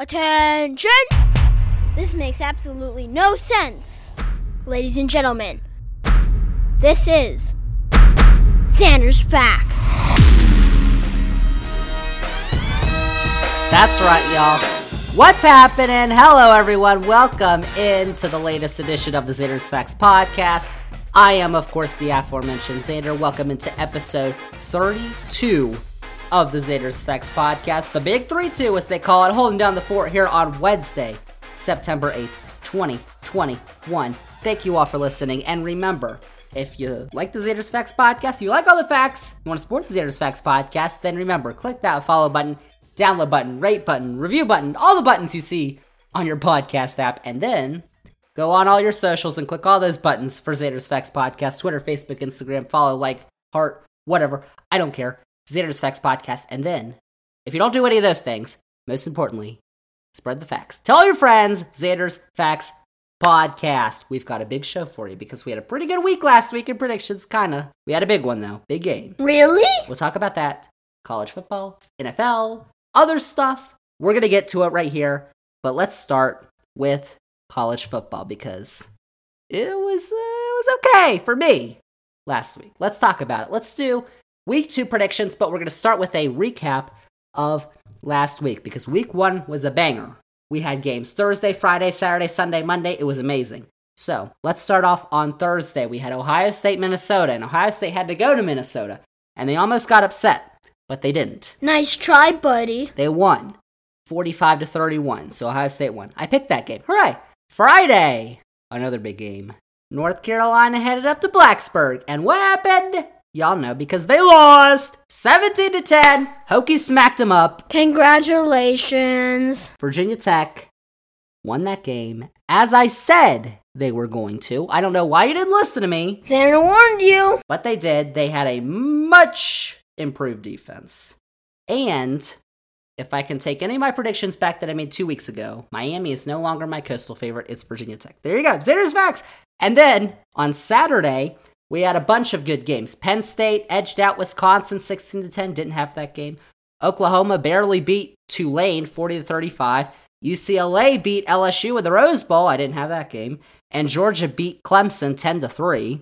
Attention! This makes absolutely no sense. Ladies and gentlemen, this is Xander's Facts. That's right, y'all. What's happening? Hello, everyone. Welcome into the latest edition of the Xander's Facts podcast. I am, of course, the aforementioned Xander. Welcome into episode 32 of the Xander's Facts podcast. The Big 3 2, as they call it, holding down the fort here on Wednesday, September 8th, 2021. Thank you all for listening. And remember, if you like the Xander's Facts podcast, you like all the facts, you want to support the Xander's Facts podcast, then remember, click that follow button, download button, rate button, review button, all the buttons you see on your podcast app, and then go on all your socials and click all those buttons for Xander's Facts podcast Twitter, Facebook, Instagram, follow, like, heart, whatever. I don't care. Xander's Facts podcast. And then, if you don't do any of those things, most importantly, spread the facts. Tell your friends, Xander's Facts podcast. We've got a big show for you because we had a pretty good week last week in predictions, kinda. We had a big one though, big game. Really? We'll talk about that. College football, NFL, other stuff. We're gonna get to it right here, but let's start with college football because it was uh, it was okay for me last week. Let's talk about it. Let's do week two predictions, but we're gonna start with a recap of last week because week one was a banger. We had games Thursday, Friday, Saturday, Sunday, Monday. It was amazing. So let's start off on Thursday. We had Ohio State, Minnesota, and Ohio State had to go to Minnesota, and they almost got upset, but they didn't. Nice try, buddy. They won 45 to 31, so Ohio State won. I picked that game. Hooray! Friday, another big game. North Carolina headed up to Blacksburg, and what happened? Y'all know because they lost 17 to 10. Hokies smacked them up. Congratulations. Virginia Tech won that game as I said they were going to. I don't know why you didn't listen to me, Xander warned you. but they did. They had a much improved defense. And if I can take any of my predictions back that I made two weeks ago, Miami is no longer my coastal favorite. It's Virginia Tech. There you go. Xander's facts. And then on Saturday, we had a bunch of good games. Penn State edged out Wisconsin 16 to 10. Didn't have that game. Oklahoma barely beat Tulane 40 to 35. UCLA beat LSU with the Rose Bowl. I didn't have that game. And Georgia beat Clemson 10 to 3.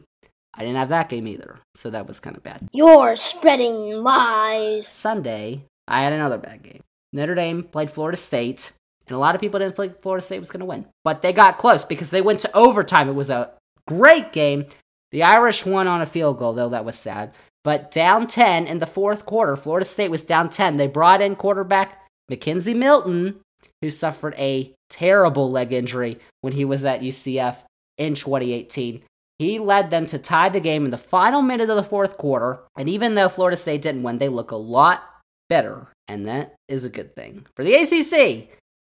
I didn't have that game either. So that was kind of bad. You're spreading lies. Sunday, I had another bad game. Notre Dame played Florida State, and a lot of people didn't think Florida State was going to win. But they got close because they went to overtime. It was a great game. The Irish won on a field goal, though that was sad. But down 10 in the fourth quarter, Florida State was down 10. They brought in quarterback McKenzie Milton, who suffered a terrible leg injury when he was at UCF in 2018. He led them to tie the game in the final minute of the fourth quarter. And even though Florida State didn't win, they look a lot better. And that is a good thing for the ACC.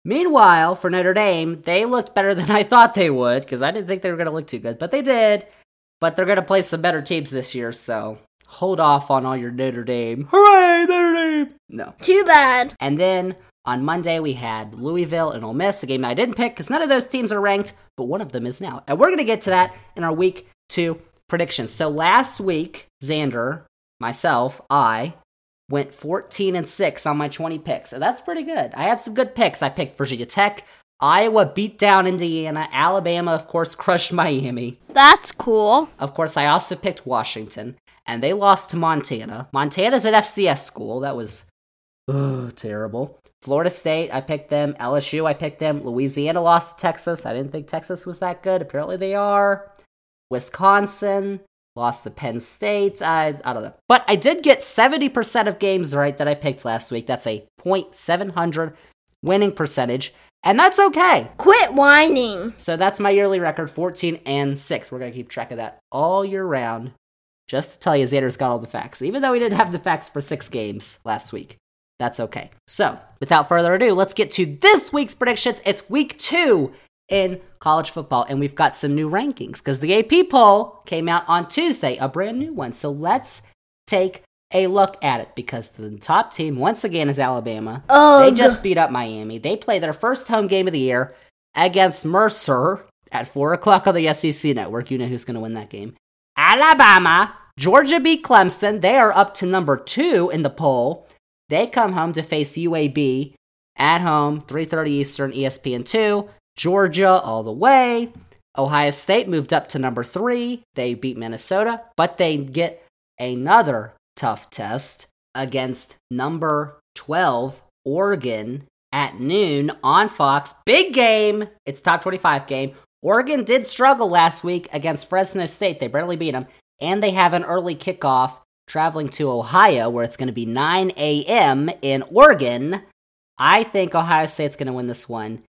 Meanwhile, for Notre Dame, they looked better than I thought they would because I didn't think they were going to look too good, but they did. But they're going to play some better teams this year, so hold off on all your Notre Dame. Hooray, Notre Dame! No. Too bad. And then on Monday, we had Louisville and Ole Miss, a game I didn't pick because none of those teams are ranked, but one of them is now. And we're going to get to that in our week two predictions. So last week, Xander, myself, I went 14 and 6 on my 20 picks. So that's pretty good. I had some good picks. I picked Virginia Tech. Iowa beat down Indiana. Alabama, of course, crushed Miami. That's cool. Of course, I also picked Washington, and they lost to Montana. Montana's an FCS school. That was ugh, terrible. Florida State, I picked them. LSU, I picked them. Louisiana lost to Texas. I didn't think Texas was that good. Apparently, they are. Wisconsin lost to Penn State. I, I don't know. But I did get 70% of games right that I picked last week. That's a .700 winning percentage, and that's okay. Quit whining. So that's my yearly record 14 and 6. We're going to keep track of that all year round. Just to tell you, Xander's got all the facts, even though we didn't have the facts for six games last week. That's okay. So, without further ado, let's get to this week's predictions. It's week two in college football, and we've got some new rankings because the AP poll came out on Tuesday, a brand new one. So, let's take a look at it because the top team, once again, is Alabama. Oh, They um, just beat up Miami. They play their first home game of the year against Mercer at 4 o'clock on the SEC network. You know who's going to win that game. Alabama, Georgia beat Clemson. They are up to number two in the poll. They come home to face UAB at home, 3:30 Eastern, ESPN 2. Georgia all the way. Ohio State moved up to number 3. They beat Minnesota, but they get another tough test against number 12 Oregon at noon on Fox. Big game. It's top 25 game. Oregon did struggle last week against Fresno State. They barely beat them. And they have an early kickoff traveling to Ohio where it's going to be 9 a.m. in Oregon. I think Ohio State's going to win this one.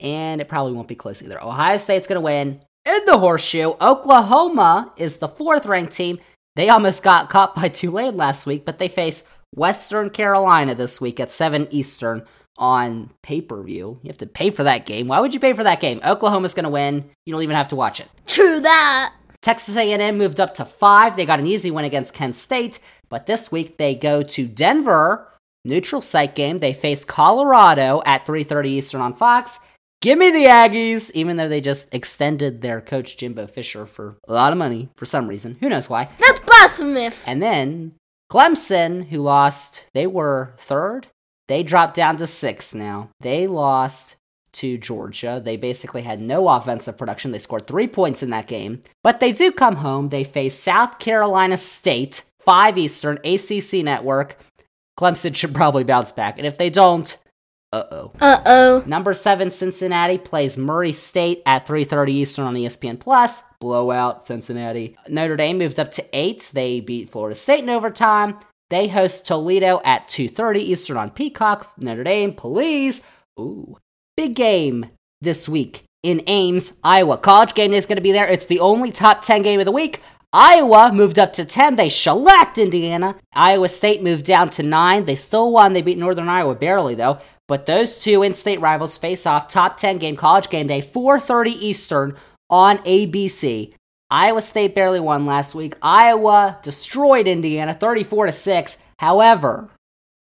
And it probably won't be close either. Ohio State's going to win in the horseshoe. Oklahoma is the fourth ranked team. They almost got caught by Tulane last week, but they face Western Carolina this week at 7 Eastern on pay per view. You have to pay for that game. Why would you pay for that game? Oklahoma's going to win. You don't even have to watch it. True that. Texas A&M moved up to five. They got an easy win against Kent State, but this week they go to Denver, neutral site game. They face Colorado at 3:30 Eastern on Fox. Give me the Aggies, even though they just extended their coach Jimbo Fisher for a lot of money for some reason. Who knows why? That's And then Clemson, who lost, they were third. They dropped down to sixth now. They lost to Georgia. They basically had no offensive production. They scored three points in that game. But they do come home. They face South Carolina State, 5 Eastern, ACC network. Clemson should probably bounce back. And if they don't, uh oh. Uh oh. Number seven, Cincinnati plays Murray State at 3:30 Eastern on ESPN Plus. Blowout, Cincinnati. Notre Dame moved up to eight. They beat Florida State in overtime. They host Toledo at 2:30 Eastern on Peacock. Notre Dame, please. Ooh, big game this week in Ames, Iowa. College game is going to be there. It's the only top 10 game of the week. Iowa moved up to 10. They shellacked Indiana. Iowa State moved down to 9. They still won. They beat Northern Iowa barely, though. But those two in-state rivals face off top 10 game college game day 4:30 Eastern on ABC. Iowa State barely won last week. Iowa destroyed Indiana 34 to 6. However,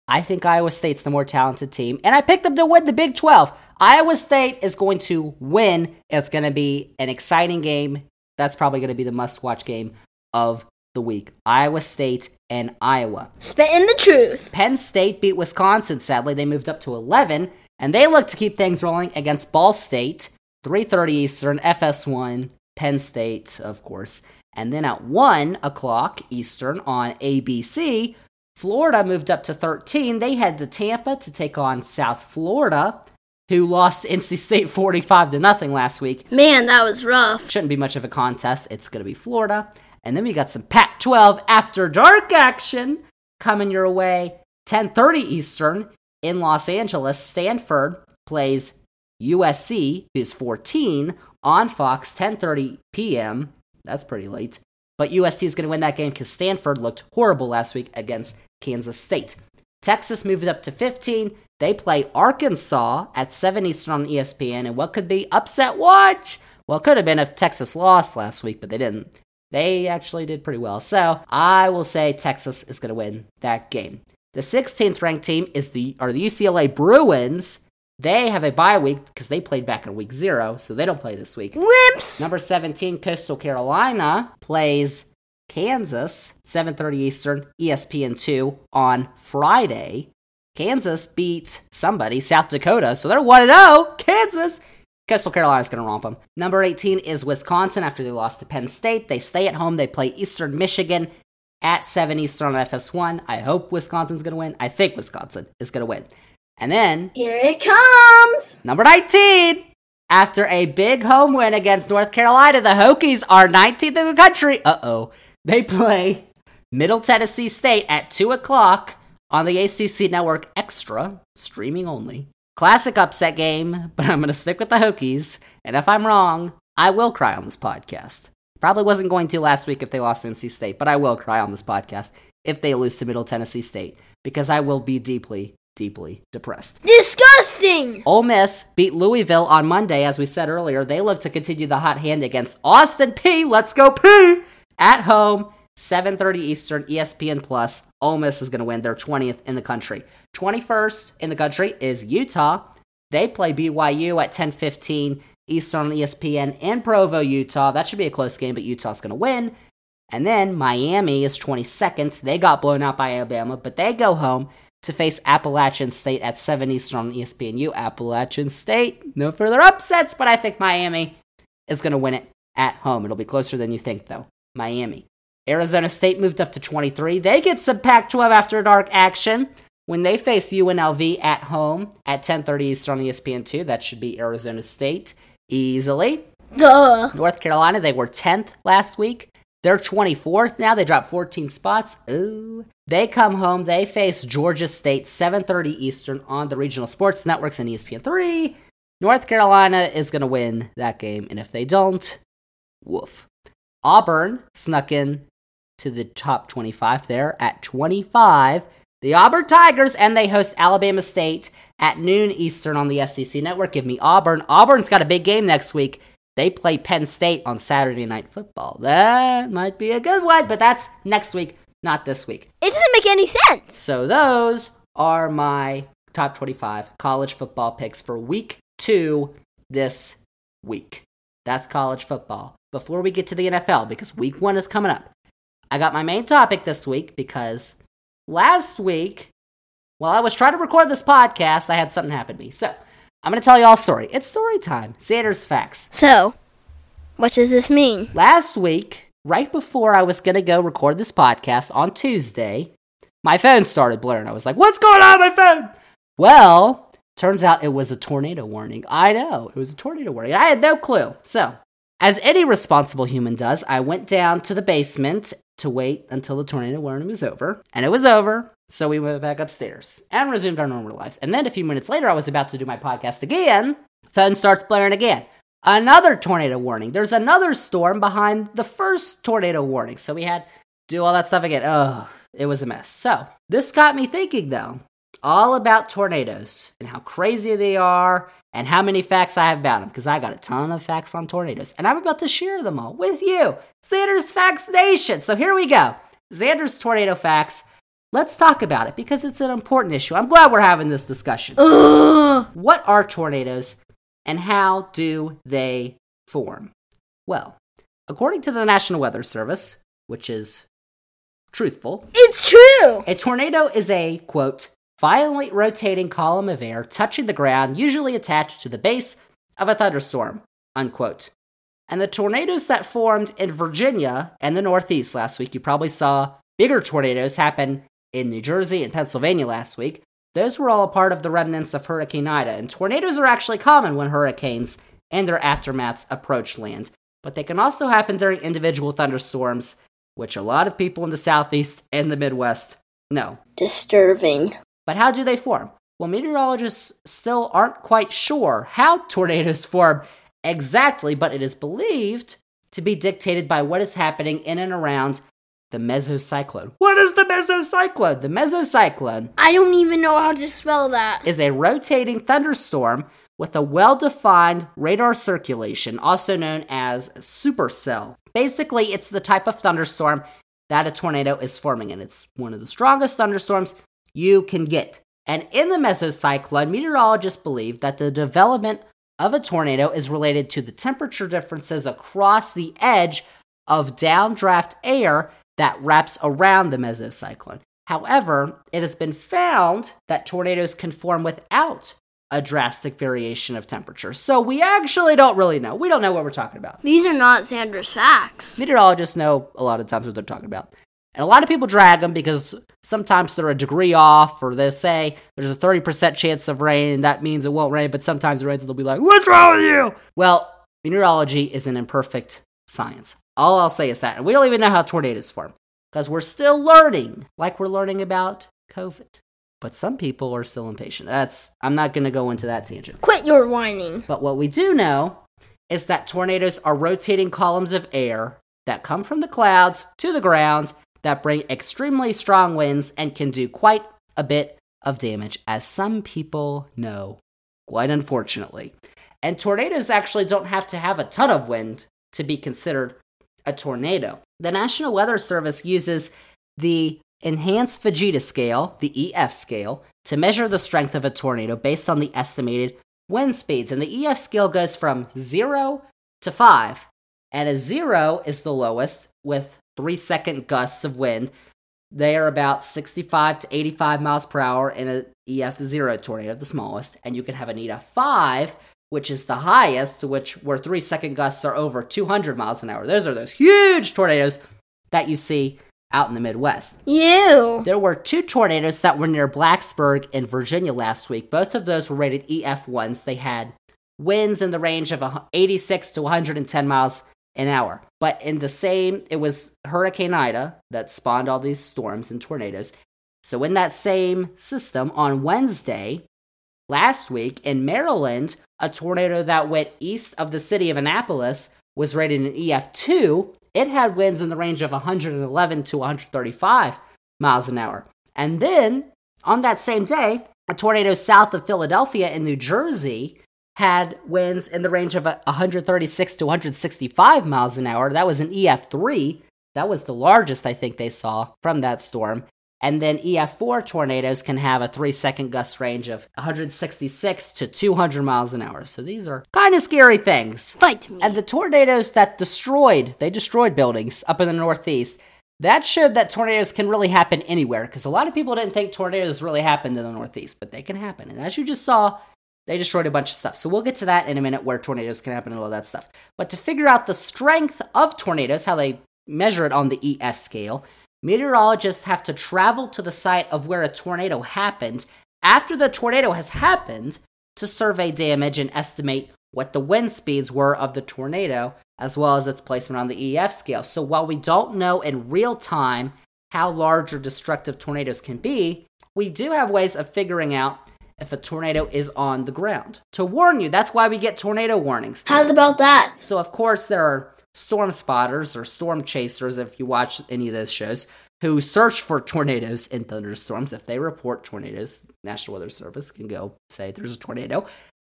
I think Iowa State's the more talented team and I picked them to win the Big 12. Iowa State is going to win. It's going to be an exciting game. That's probably going to be the must-watch game of the week. Iowa State and Iowa. Spitting the truth. Penn State beat Wisconsin, sadly. They moved up to 11, and they look to keep things rolling against Ball State, 3.30 Eastern, FS1, Penn State, of course. And then at 1 o'clock Eastern on ABC, Florida moved up to 13. They head to Tampa to take on South Florida, who lost NC State 45 to nothing last week. Man, that was rough. Shouldn't be much of a contest. It's going to be Florida. And then we got some Pac 12 after dark action coming your way. 10:30 Eastern in Los Angeles. Stanford plays USC, who's 14, on Fox, 10:30 p.m. That's pretty late. But USC is going to win that game because Stanford looked horrible last week against Kansas State. Texas moved up to 15. They play Arkansas at 7 Eastern on ESPN, and what could be upset watch? Well, it could have been if Texas lost last week, but they didn't. They actually did pretty well. So I will say Texas is going to win that game. The 16th ranked team is the are the UCLA Bruins. They have a bye week because they played back in week zero, so they don't play this week. Wimps. Number 17, Coastal Carolina plays Kansas, 7:30 Eastern, ESPN 2 on Friday. Kansas beat somebody, South Dakota, so they're 1 0. Kansas Coastal Carolina's going to romp them. Number 18 is Wisconsin after they lost to Penn State. They stay at home. They play Eastern Michigan at 7 Eastern on FS1. I hope Wisconsin's going to win. I think Wisconsin is going to win. And then, Here it comes. number 19, after a big home win against North Carolina, the Hokies are 19th in the country. Uh oh. They play Middle Tennessee State at 2 o'clock on the ACC Network Extra, streaming only. Classic upset game, but I'm going to stick with the Hokies. And if I'm wrong, I will cry on this podcast. Probably wasn't going to last week if they lost to NC State, but I will cry on this podcast if they lose to Middle Tennessee State because I will be deeply, deeply depressed. Disgusting. Ole Miss beat Louisville on Monday, as we said earlier. They look to continue the hot hand against Austin Peay. Let's go P. At home, 7:30 Eastern, ESPN Plus. Ole Miss is going to win. They're 20th in the country. 21st in the country is Utah. They play BYU at 10:15 Eastern on ESPN in Provo, Utah. That should be a close game, but Utah's going to win. And then Miami is 22nd. They got blown out by Alabama, but they go home to face Appalachian State at 7 Eastern on ESPNU. Appalachian State, no further upsets, but I think Miami is going to win it at home. It'll be closer than you think, though. Miami. Arizona State moved up to 23. They get some Pac 12 after dark action when they face UNLV at home at 10:30 Eastern on E ESPN2. That should be Arizona State easily. Duh. North Carolina, they were 10th last week. They're 24th now. They dropped 14 spots. Ooh. They come home. They face Georgia State 7:30 Eastern on the regional sports networks and E ESPN3. North Carolina is going to win that game, and if they don't, woof. Auburn snuck in to the top 25 there at 25. The Auburn Tigers and they host Alabama State at noon Eastern on the SEC network. Give me Auburn. Auburn's got a big game next week. They play Penn State on Saturday Night Football. That might be a good one, but that's next week, not this week. It doesn't make any sense. So those are my top 25 college football picks for week two this week. That's college football. Before we get to the NFL, because week one is coming up, I got my main topic this week because last week, while I was trying to record this podcast, I had something happen to me. So I'm going to tell you all a story. It's story time. Xander's Facts. So, what does this mean? Last week, right before I was going to go record this podcast on Tuesday, my phone started blaring. I was like, what's going on my phone? Well, turns out it was a tornado warning. I know, it was a tornado warning. I had no clue. So, as any responsible human does, I went down to the basement to wait until the tornado warning was over. And it was over. So we went back upstairs and resumed our normal lives. And then a few minutes later, I was about to do my podcast again. Phone starts blaring again. Another tornado warning. There's another storm behind the first tornado warning. So we had to do all that stuff again. Oh, it was a mess. So this got me thinking, though, all about tornadoes and how crazy they are and how many facts I have about them because I got a ton of facts on tornadoes and I'm about to share them all with you. Xander's Facts Nation. So here we go. Xander's tornado facts. Let's talk about it because it's an important issue. I'm glad we're having this discussion. Ugh. What are tornadoes and how do they form? Well, according to the National Weather Service, which is truthful, It's true. a tornado is a, quote, violently rotating column of air touching the ground, usually attached to the base of a thunderstorm, unquote. And the tornadoes that formed in Virginia and the Northeast last week, you probably saw bigger tornadoes happen in New Jersey and Pennsylvania last week. Those were all a part of the remnants of Hurricane Ida, and tornadoes are actually common when hurricanes and their aftermaths approach land. But they can also happen during individual thunderstorms, which a lot of people in the Southeast and the Midwest know. Disturbing. But how do they form? Well, meteorologists still aren't quite sure how tornadoes form exactly, but it is believed to be dictated by what is happening in and around the mesocyclone. What is the mesocyclone? The mesocyclone I don't even know how to spell that. is a rotating thunderstorm with a well defined radar circulation, also known as supercell. Basically, it's the type of thunderstorm that a tornado is forming, and it's one of the strongest thunderstorms you can get. And in the mesocyclone, meteorologists believe that the development of a tornado is related to the temperature differences across the edge of downdraft air that wraps around the mesocyclone. However, it has been found that tornadoes can form without a drastic variation of temperature. So we actually don't really know. We don't know what we're talking about. These are not Xander's facts. Meteorologists know a lot of times what they're talking about. And a lot of people drag them because sometimes they're a degree off, or they'll say there's a 30% chance of rain, and that means it won't rain, but sometimes it rains, and they'll be like, What's wrong with you? Well, meteorology is an imperfect science. All I'll say is that. And we don't even know how tornadoes form because we're still learning, like we're learning about COVID. But some people are still impatient. That's, I'm not going to go into that tangent. Quit your whining. But what we do know is that tornadoes are rotating columns of air that come from the clouds to the ground that bring extremely strong winds and can do quite a bit of damage, as some people know, quite unfortunately. And tornadoes actually don't have to have a ton of wind to be considered a tornado. The National Weather Service uses the Enhanced Fujita scale, the EF scale, to measure the strength of a tornado based on the estimated wind speeds. And the EF scale goes from 0 to 5. And a 0 is the lowest with 3 second gusts of wind. they are about 65 to 85 miles per hour in an EF0 tornado, the smallest, and you can have an EF5, which is the highest, which where three second gusts are over 200 miles an hour. Those are those huge tornadoes that you see out in the Midwest. Ew. There were two tornadoes that were near Blacksburg in Virginia last week. Both of those were rated EF1s. They had winds in the range of 86 to 110 miles an hour. But in the same, it was Hurricane Ida that spawned all these storms and tornadoes. So, in that same system, on Wednesday last week in Maryland, a tornado that went east of the city of Annapolis was rated an EF2. It had winds in the range of 111 to 135 miles an hour. And then on that same day, a tornado south of Philadelphia in New Jersey had winds in the range of uh, 136 to 165 miles an hour. That was an EF3. That was the largest I think they saw from that storm. And then EF4 tornadoes can have a three second gust range of 166 to 200 miles an hour. So these are kind of scary things. Fight me. And the tornadoes that destroyed, they destroyed buildings up in the Northeast. That showed that tornadoes can really happen anywhere because a lot of people didn't think tornadoes really happened in the Northeast, but they can happen. And as you just saw, they destroyed a bunch of stuff. So we'll get to that in a minute where tornadoes can happen and all that stuff. But to figure out the strength of tornadoes, how they measure it on the EF scale, meteorologists have to travel to the site of where a tornado happened after the tornado has happened to survey damage and estimate what the wind speeds were of the tornado as well as its placement on the EF scale. So while we don't know in real time how large or destructive tornadoes can be, we do have ways of figuring out if a tornado is on the ground. To warn you, that's why we get tornado warnings. How about that? So, of course, there are storm spotters or storm chasers, if you watch any of those shows, who search for tornadoes and thunderstorms. If they report tornadoes, National Weather Service can go say there's a tornado.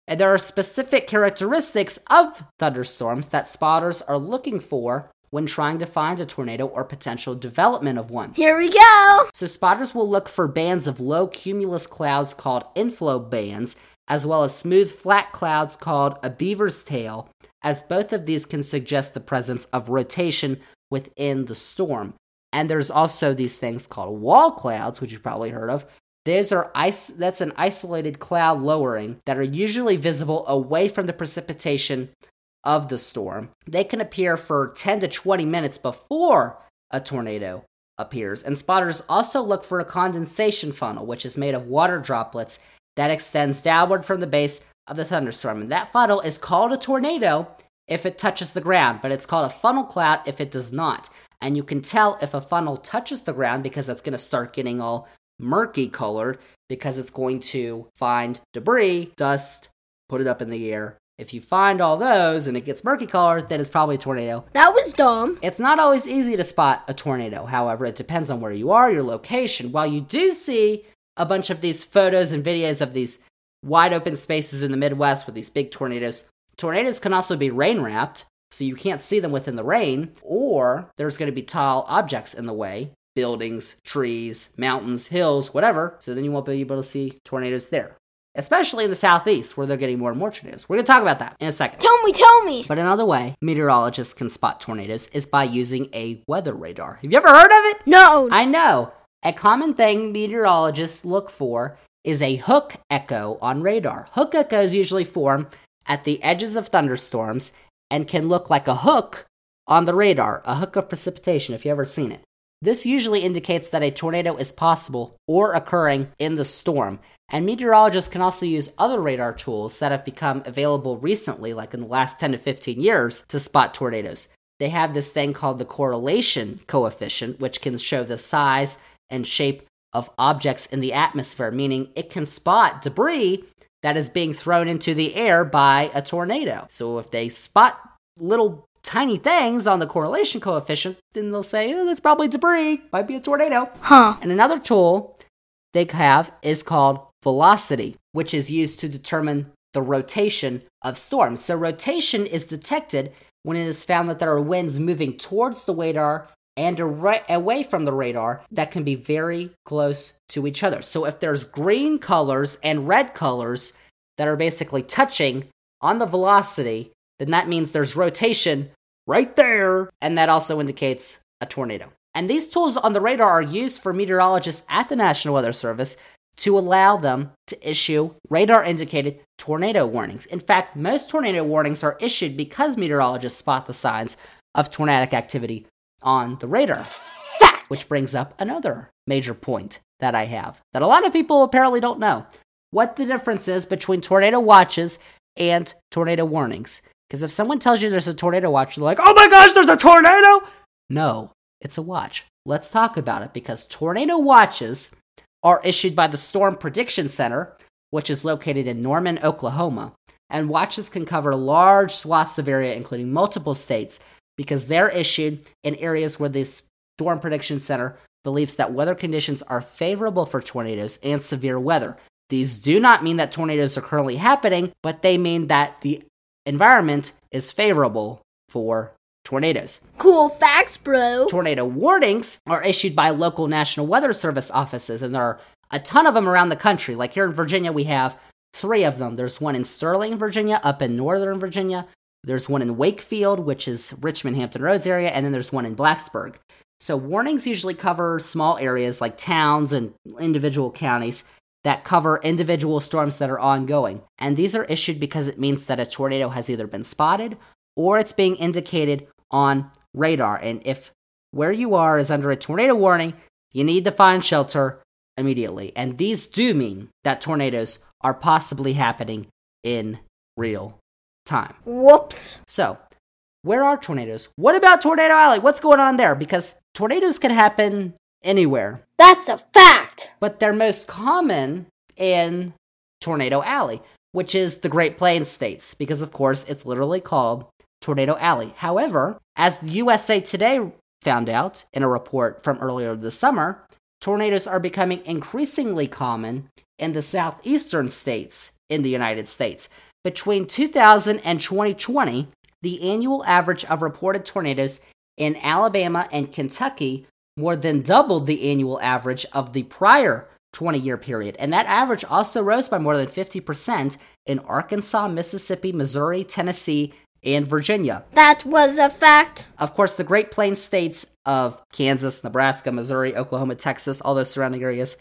And there are specific characteristics of thunderstorms that spotters are looking for when trying to find a tornado or potential development of one. Here we go. So, spotters will look for bands of low cumulus clouds called inflow bands, as well as smooth, flat clouds called a beaver's tail, as both of these can suggest the presence of rotation within the storm. And there's also these things called wall clouds, which you've probably heard of. Those are ice that's an isolated cloud lowering that are usually visible away from the precipitation of the storm. They can appear for 10 to 20 minutes before a tornado appears. And spotters also look for a condensation funnel, which is made of water droplets that extends downward from the base of the thunderstorm. And that funnel is called a tornado if it touches the ground, but it's called a funnel cloud if it does not. And you can tell if a funnel touches the ground because it's going to start getting all murky colored because it's going to find debris, dust, put it up in the air, if you find all those and it gets murky colored, then it's probably a tornado. That was dumb. It's not always easy to spot a tornado, however, it depends on where you are, your location. While you do see a bunch of these photos and videos of these wide open spaces in the Midwest with these big tornadoes, tornadoes can also be rain wrapped, so you can't see them within the rain, or there's going to be tall objects in the way buildings, trees, mountains, hills, whatever, so then you won't be able to see tornadoes there especially in the southeast where they're getting more and more tornadoes. We're going to talk about that in a second. Tell me, tell me. But another way meteorologists can spot tornadoes is by using a weather radar. Have you ever heard of it? No. I know. A common thing meteorologists look for is a hook echo on radar. Hook echoes usually form at the edges of thunderstorms and can look like a hook on the radar, a hook of precipitation, if you've ever seen it. This usually indicates that a tornado is possible or occurring in the storm, and meteorologists can also use other radar tools that have become available recently, like in the last 10 to 15 years, to spot tornadoes. They have this thing called the correlation coefficient, which can show the size and shape of objects in the atmosphere, meaning it can spot debris that is being thrown into the air by a tornado. So if they spot little tiny things on the correlation coefficient, then they'll say, oh, that's probably debris, might be a tornado. Huh. And another tool they have is called velocity, which is used to determine the rotation of storms. So, rotation is detected when it is found that there are winds moving towards the radar and away from the radar that can be very close to each other. So, if there's green colors and red colors that are basically touching on the velocity, then that means there's rotation right there, and that also indicates a tornado. And these tools on the radar are used for meteorologists at the National Weather Service to allow them to issue radar indicated tornado warnings. In fact, most tornado warnings are issued because meteorologists spot the signs of tornadic activity on the radar. Fact. Which brings up another major point that I have that a lot of people apparently don't know what the difference is between tornado watches and tornado warnings. Because if someone tells you there's a tornado watch, they're like, oh my gosh, there's a tornado! No, it's a watch. Let's talk about it because tornado watches are issued by the Storm Prediction Center, which is located in Norman, Oklahoma. And watches can cover large swaths of area, including multiple states, because they're issued in areas where the Storm Prediction Center believes that weather conditions are favorable for tornadoes and severe weather. These do not mean that tornadoes are currently happening, but they mean that the environment is favorable for tornadoes. Cool facts, bro. Tornado warnings are issued by local National Weather Service offices, and there are a ton of them around the country. Like here in Virginia, we have three of them. There's one in Sterling, Virginia, up in Northern Virginia. There's one in Wakefield, which is Richmond, Hampton Roads area, and then there's one in Blacksburg. So warnings usually cover small areas like towns and individual counties that cover individual storms that are ongoing. And these are issued because it means that a tornado has either been spotted or it's being indicated on radar. And if where you are is under a tornado warning, you need to find shelter immediately. And these do mean that tornadoes are possibly happening in real time. Whoops. So, where are tornadoes? What about Tornado Alley? What's going on there? Because tornadoes can happen anywhere, That's a fact. but they're most common in Tornado Alley, which is the Great Plains states, because of course it's literally called Tornado Alley. However, as USA Today found out in a report from earlier this summer, tornadoes are becoming increasingly common in the southeastern states in the United States. Between 2000 and 2020, the annual average of reported tornadoes in Alabama and Kentucky more than doubled the annual average of the prior 20 year period. And that average also rose by more than 50% in Arkansas, Mississippi, Missouri, Tennessee, and Virginia. That was a fact. Of course, the Great Plains states of Kansas, Nebraska, Missouri, Oklahoma, Texas, all those surrounding areas,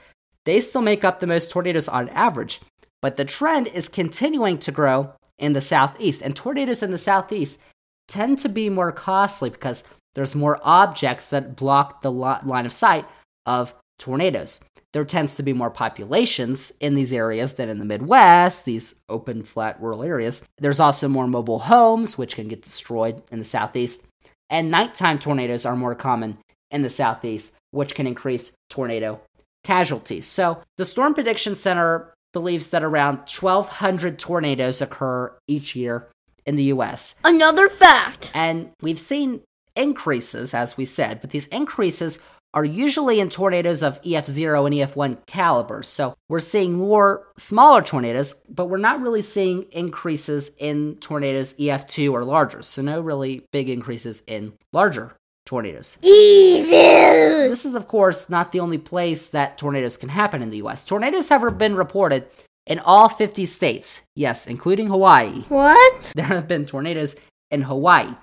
they still make up the most tornadoes on average. But the trend is continuing to grow in the southeast. And tornadoes in the southeast tend to be more costly because there's more objects that block the li- line of sight of tornadoes. There tends to be more populations in these areas than in the Midwest, these open, flat, rural areas. There's also more mobile homes, which can get destroyed in the southeast. And nighttime tornadoes are more common in the southeast, which can increase tornado casualties. So the Storm Prediction Center believes that around 1,200 tornadoes occur each year in the US. Another fact. And we've seen increases, as we said, but these increases are usually in tornadoes of EF0 and EF1 calibers. So we're seeing more smaller tornadoes, but we're not really seeing increases in tornadoes EF2 or larger. So no really big increases in larger tornadoes. Evil. This is, of course, not the only place that tornadoes can happen in the US. Tornadoes have been reported in all 50 states, yes, including Hawaii. What? There have been tornadoes in Hawaii.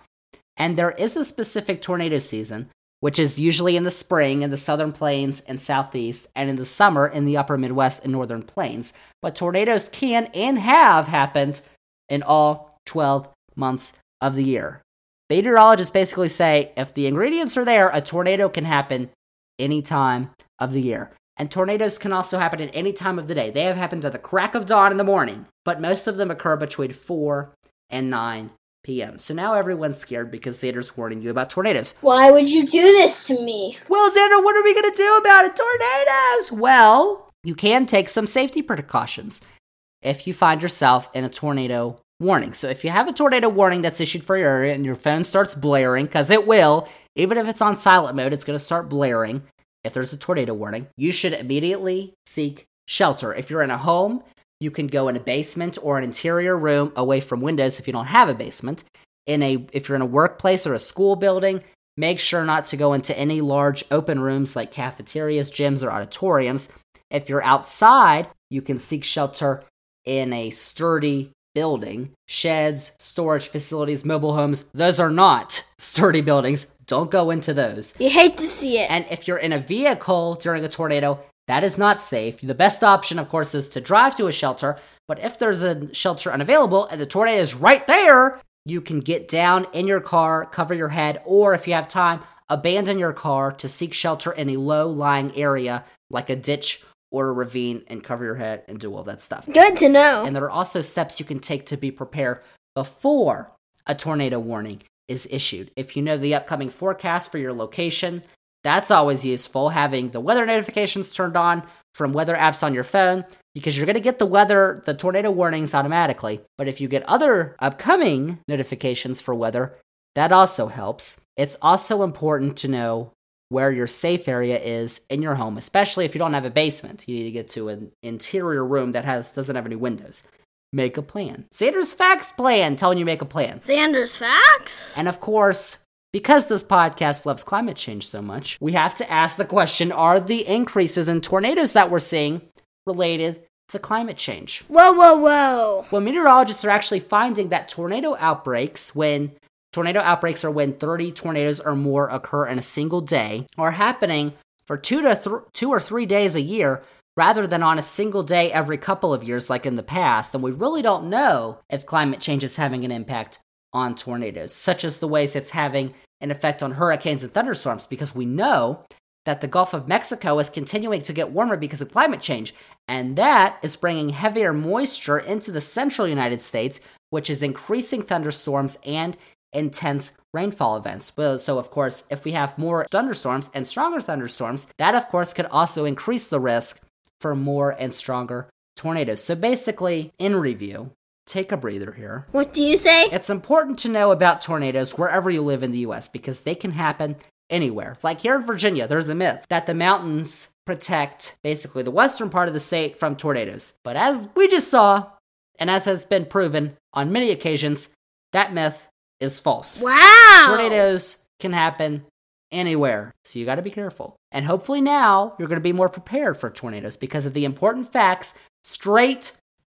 And there is a specific tornado season, which is usually in the spring in the southern plains and southeast, and in the summer in the upper Midwest and northern plains. But tornadoes can and have happened in all 12 months of the year. Meteorologists basically say if the ingredients are there, a tornado can happen any time of the year. And tornadoes can also happen at any time of the day. They have happened at the crack of dawn in the morning, but most of them occur between 4 and 9 p.m. So now everyone's scared because Xander's warning you about tornadoes. Why would you do this to me? Well, Xander, what are we going to do about it? Tornadoes! Well, you can take some safety precautions if you find yourself in a tornado warning. So if you have a tornado warning that's issued for your area and your phone starts blaring, because it will, even if it's on silent mode, it's going to start blaring if there's a tornado warning, you should immediately seek shelter. If you're in a home, you can go in a basement or an interior room away from windows if you don't have a basement. In a if you're in a workplace or a school building, make sure not to go into any large open rooms like cafeterias, gyms, or auditoriums. If you're outside, you can seek shelter in a sturdy building. Sheds, storage facilities, mobile homes, those are not sturdy buildings. Don't go into those. You hate to see it. And if you're in a vehicle during a tornado, that is not safe. The best option, of course, is to drive to a shelter. But if there's a shelter unavailable and the tornado is right there, you can get down in your car, cover your head, or if you have time, abandon your car to seek shelter in a low lying area like a ditch or a ravine and cover your head and do all that stuff. Good to know. And there are also steps you can take to be prepared before a tornado warning is issued. If you know the upcoming forecast for your location, that's always useful having the weather notifications turned on from weather apps on your phone because you're going to get the weather, the tornado warnings automatically. But if you get other upcoming notifications for weather, that also helps. It's also important to know where your safe area is in your home, especially if you don't have a basement. You need to get to an interior room that has doesn't have any windows. Make a plan. Xander's Facts Plan telling you make a plan. Xander's facts? And of course, because this podcast loves climate change so much, we have to ask the question Are the increases in tornadoes that we're seeing related to climate change? Whoa, whoa, whoa. Well, meteorologists are actually finding that tornado outbreaks, when tornado outbreaks are when 30 tornadoes or more occur in a single day, are happening for two to th- two or three days a year rather than on a single day every couple of years like in the past. And we really don't know if climate change is having an impact on tornadoes, such as the ways it's having an effect on hurricanes and thunderstorms, because we know that the Gulf of Mexico is continuing to get warmer because of climate change. And that is bringing heavier moisture into the central United States, which is increasing thunderstorms and intense rainfall events. Well, So, of course, if we have more thunderstorms and stronger thunderstorms, that, of course, could also increase the risk for more and stronger tornadoes. So, basically, in review, take a breather here. What do you say? It's important to know about tornadoes wherever you live in the US because they can happen anywhere. Like here in Virginia, there's a myth that the mountains protect basically the western part of the state from tornadoes. But as we just saw, and as has been proven on many occasions, that myth is false. Wow. Tornadoes can happen anywhere. So you got to be careful. And hopefully now you're going to be more prepared for tornadoes because of the important facts straight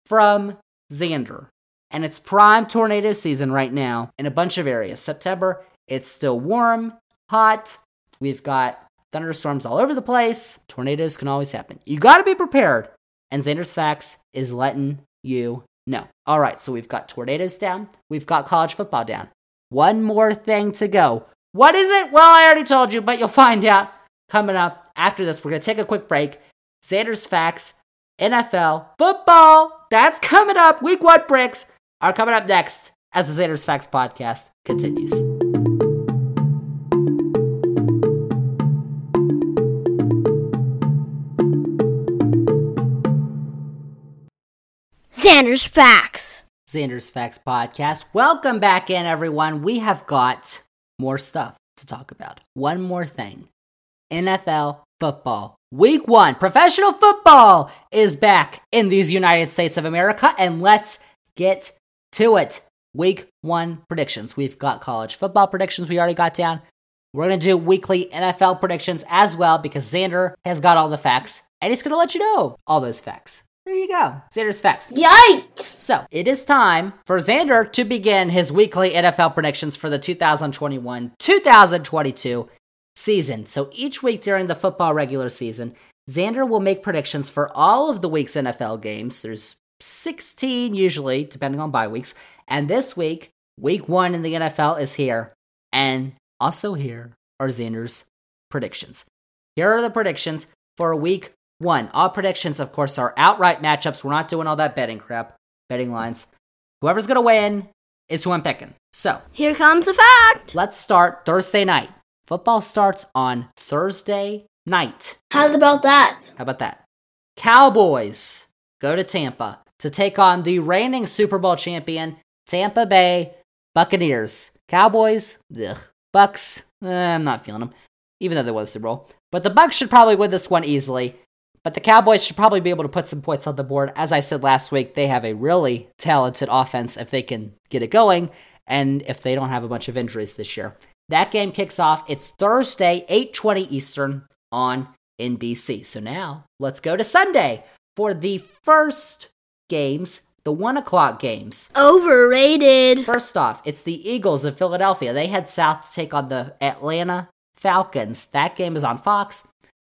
from Xander. And it's prime tornado season right now in a bunch of areas. September, it's still warm, hot. We've got thunderstorms all over the place. Tornadoes can always happen. You got to be prepared. And Xander's Facts is letting you know. All right, so we've got tornadoes down. We've got college football down. One more thing to go. What is it? Well, I already told you, but you'll find out coming up after this. We're going to take a quick break. Xander's Facts, NFL, football, that's coming up. Week one bricks are coming up next as the Xander's Facts podcast continues. Xander's facts. Xander's Facts podcast. Welcome back in, everyone. We have got more stuff to talk about. One more thing NFL football. Week one, professional football is back in these United States of America, and let's get to it. Week one predictions. We've got college football predictions we already got down. We're going to do weekly NFL predictions as well because Xander has got all the facts and he's going to let you know all those facts. There you go. Xander's facts. Yikes! So it is time for Xander to begin his weekly NFL predictions for the 2021 2022 season. So each week during the football regular season, Xander will make predictions for all of the week's NFL games. There's 16 usually, depending on bye weeks. And this week, week one in the NFL is here. And also here are Xander's predictions. Here are the predictions for week one. All predictions, of course, are outright matchups. We're not doing all that betting crap, betting lines. Whoever's going to win is who I'm picking. So, Here comes the fact. let's start Thursday night. Football starts on Thursday night. How about that? How about that? Cowboys go to Tampa to take on the reigning Super Bowl champion, Tampa Bay Buccaneers. Cowboys, ugh. Bucks, eh, I'm not feeling them, even though they won the Super Bowl. But the Bucks should probably win this one easily. But the Cowboys should probably be able to put some points on the board. As I said last week, they have a really talented offense if they can get it going and if they don't have a bunch of injuries this year. That game kicks off. It's Thursday, 8:20 Eastern on NBC. So now, let's go to Sunday for the first games, The one o'clock games. Overrated. First off, it's the Eagles of Philadelphia. They head south to take on the Atlanta Falcons. That game is on Fox.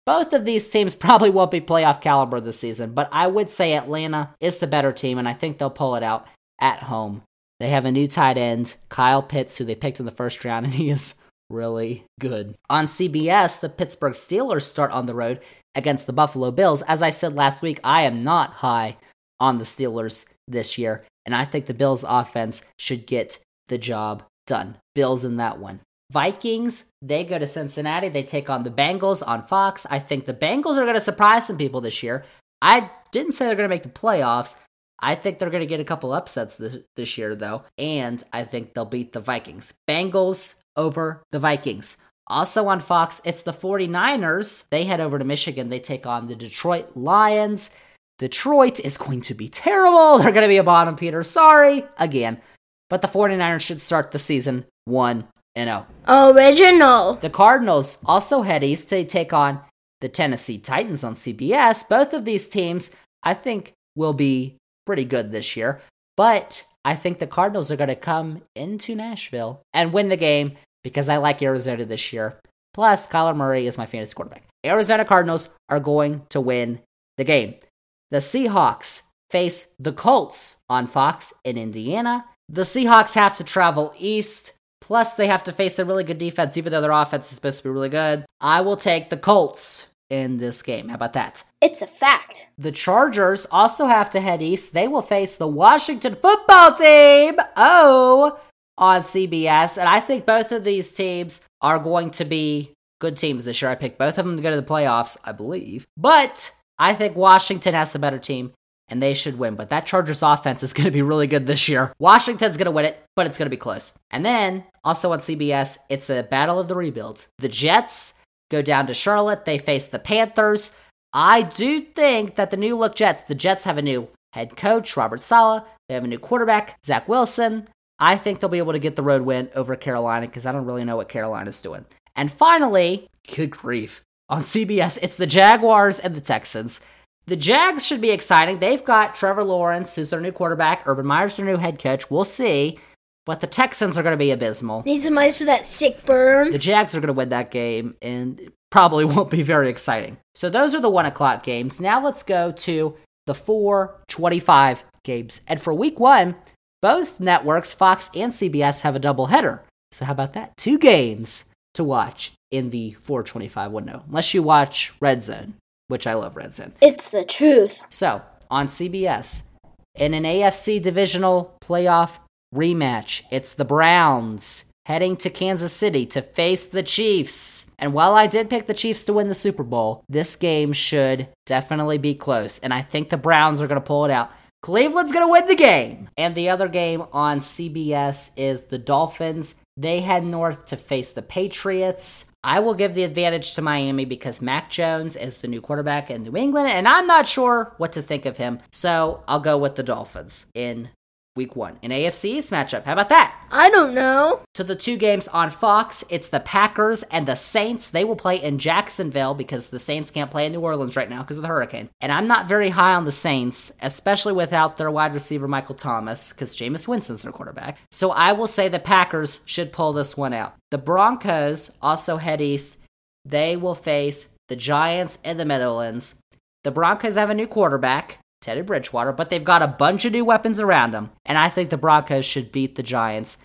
Both of these teams probably won't be playoff caliber this season, but I would say Atlanta is the better team, and I think they'll pull it out at home. They have a new tight end, Kyle Pitts, who they picked in the first round, and he is really good. On CBS, the Pittsburgh Steelers start on the road against the Buffalo Bills. As I said last week, I am not high on the Steelers this year, and I think the Bills offense should get the job done. Bills in that one. Vikings, they go to Cincinnati. They take on the Bengals on Fox. I think the Bengals are going to surprise some people this year. I didn't say they're going to make the playoffs. I think they're going to get a couple upsets this, this year, though, and I think they'll beat the Vikings. Bengals over the Vikings. Also on Fox, it's the 49ers. They head over to Michigan. They take on the Detroit Lions. Detroit is going to be terrible. They're going to be a bottom Peter. Sorry again. But the 49ers should start the season 1 and 0. Original. The Cardinals also head east to take on the Tennessee Titans on CBS. Both of these teams, I think, will be pretty good this year. But I think the Cardinals are going to come into Nashville and win the game because I like Arizona this year. Plus, Kyler Murray is my fantasy quarterback. Arizona Cardinals are going to win the game. The Seahawks face the Colts on Fox in Indiana. The Seahawks have to travel east Plus, they have to face a really good defense, even though their offense is supposed to be really good. I will take the Colts in this game. How about that? It's a fact. The Chargers also have to head east. They will face the Washington football team. Oh, on CBS. And I think both of these teams are going to be good teams this year. I picked both of them to go to the playoffs, I believe. But I think Washington has a better team and they should win. But that Chargers offense is going to be really good this year. Washington's going to win it, but it's going to be close. And then also on CBS, it's a battle of the rebuilds. The Jets go down to Charlotte. They face the Panthers. I do think that the new look Jets, the Jets have a new head coach, Robert Saleh. They have a new quarterback, Zach Wilson. I think they'll be able to get the road win over Carolina because I don't really know what Carolina's doing. And finally, good grief, on CBS, it's the Jaguars and the Texans. The Jags should be exciting. They've got Trevor Lawrence, who's their new quarterback. Urban Meyer's their new head coach. We'll see. But the Texans are going to be abysmal. Need some ice for that sick burn. The Jags are going to win that game and probably won't be very exciting. So those are the one o'clock games. Now let's go to the 425 games. And for week one, both networks, Fox and CBS, have a double header. So how about that? Two games to watch in the 425 window, unless you watch Red Zone which I love Red Zone. It's the truth. So, on CBS, in an AFC divisional playoff rematch, it's the Browns heading to Kansas City to face the Chiefs. And while I did pick the Chiefs to win the Super Bowl, this game should definitely be close. And I think the Browns are going to pull it out. Cleveland's going to win the game. And the other game on CBS is the Dolphins. They head north to face the Patriots. I will give the advantage to Miami because Mac Jones is the new quarterback in New England, and I'm not sure what to think of him. So I'll go with the Dolphins in week one. An AFC East matchup. How about that? I don't know. To the two games on Fox, it's the Packers and the Saints. They will play in Jacksonville because the Saints can't play in New Orleans right now because of the hurricane. And I'm not very high on the Saints, especially without their wide receiver Michael Thomas because Jameis Winston's their quarterback. So I will say the Packers should pull this one out. The Broncos also head east. They will face the Giants and the Meadowlands. The Broncos have a new quarterback. Teddy Bridgewater, but they've got a bunch of new weapons around them. And I think the Broncos should beat the Giants,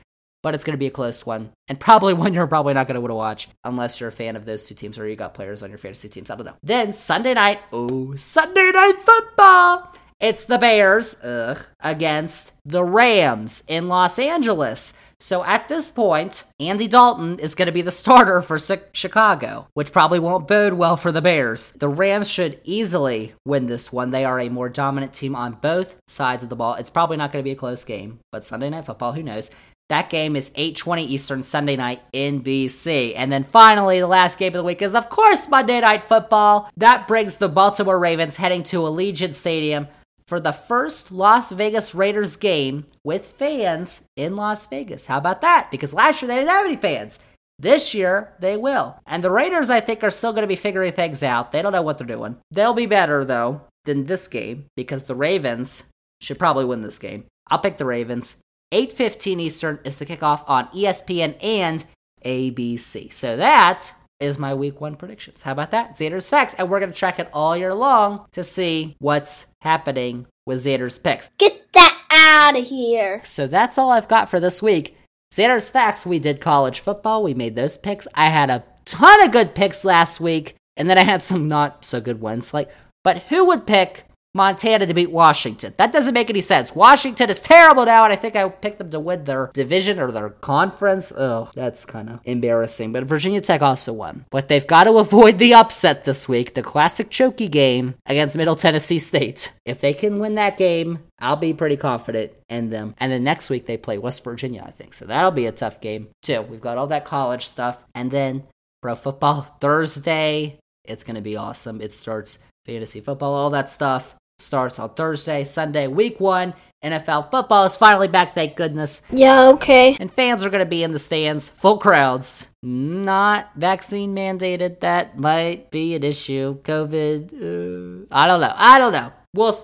but it's going to be a close one. And probably one you're probably not going to want to watch unless you're a fan of those two teams or you got players on your fantasy teams. I don't know. Then Sunday night, oh, Sunday night football. It's the Bears ugh, against the Rams in Los Angeles. So at this point, Andy Dalton is going to be the starter for Chicago, which probably won't bode well for the Bears. The Rams should easily win this one. They are a more dominant team on both sides of the ball. It's probably not going to be a close game, but Sunday Night Football, who knows? That game is 8:20 Eastern Sunday night on NBC. And then finally, the last game of the week is of course Monday Night Football. That brings the Baltimore Ravens heading to Allegiant Stadium for the first Las Vegas Raiders game with fans in Las Vegas. How about that? Because last year they didn't have any fans. This year, they will. And the Raiders, I think, are still going to be figuring things out. They don't know what they're doing. They'll be better, though, than this game because the Ravens should probably win this game. I'll pick the Ravens. 8:15 Eastern is the kickoff on ESPN and ABC. So that is my week one predictions. How about that? Xander's facts. And we're going to track it all year long to see what's happening with Xander's picks. Get that out of here. So that's all I've got for this week. Xander's facts. We did college football. We made those picks. I had a ton of good picks last week, and then I had some not so good ones. Like, but who would pick Montana to beat Washington. That doesn't make any sense. Washington is terrible now, and I think I picked them to win their division or their conference. Oh, that's kind of embarrassing. But Virginia Tech also won. But they've got to avoid the upset this week, the classic choky game against Middle Tennessee State. If they can win that game, I'll be pretty confident in them. And then next week they play West Virginia, I think. So that'll be a tough game, too. We've got all that college stuff. And then pro football Thursday. It's going to be awesome. It starts fantasy football, all that stuff starts on Thursday, Sunday, week one. NFL football is finally back, thank goodness. Yeah, okay. And fans are going to be in the stands, full crowds. Not vaccine mandated. That might be an issue. COVID. Uh, I don't know. I don't know. We'll.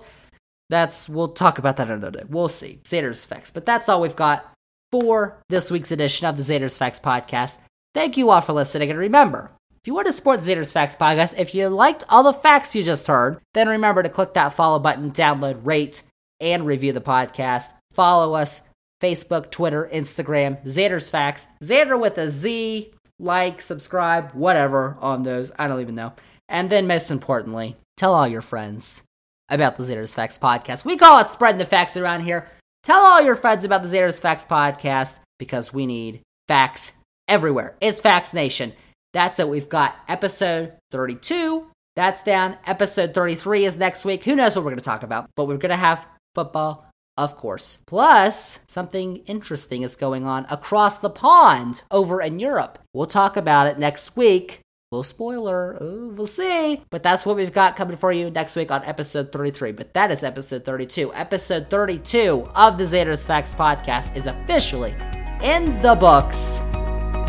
That's. We'll talk about that another day. We'll see. Xander's Facts. But that's all we've got for this week's edition of the Xander's Facts podcast. Thank you all for listening, and remember, if you want to support the Facts podcast, if you liked all the facts you just heard, then remember to click that follow button, download, rate, and review the podcast. Follow us Facebook, Twitter, Instagram, Xander's Facts, Xander with a Z, like, subscribe, whatever on those. I don't even know. And then, most importantly, tell all your friends about the Xander's Facts podcast. We call it spreading the facts around here. Tell all your friends about the Xander's Facts podcast because we need facts everywhere. It's Facts Nation. That's it. We've got episode 32. That's down. Episode 33 is next week. Who knows what we're going to talk about? But we're going to have football, of course. Plus, something interesting is going on across the pond over in Europe. We'll talk about it next week. Little spoiler, Ooh, we'll see. But that's what we've got coming for you next week on episode 33. But that is episode 32. Episode 32 of the Xander's Facts podcast is officially in the books.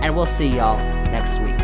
And we'll see y'all next week.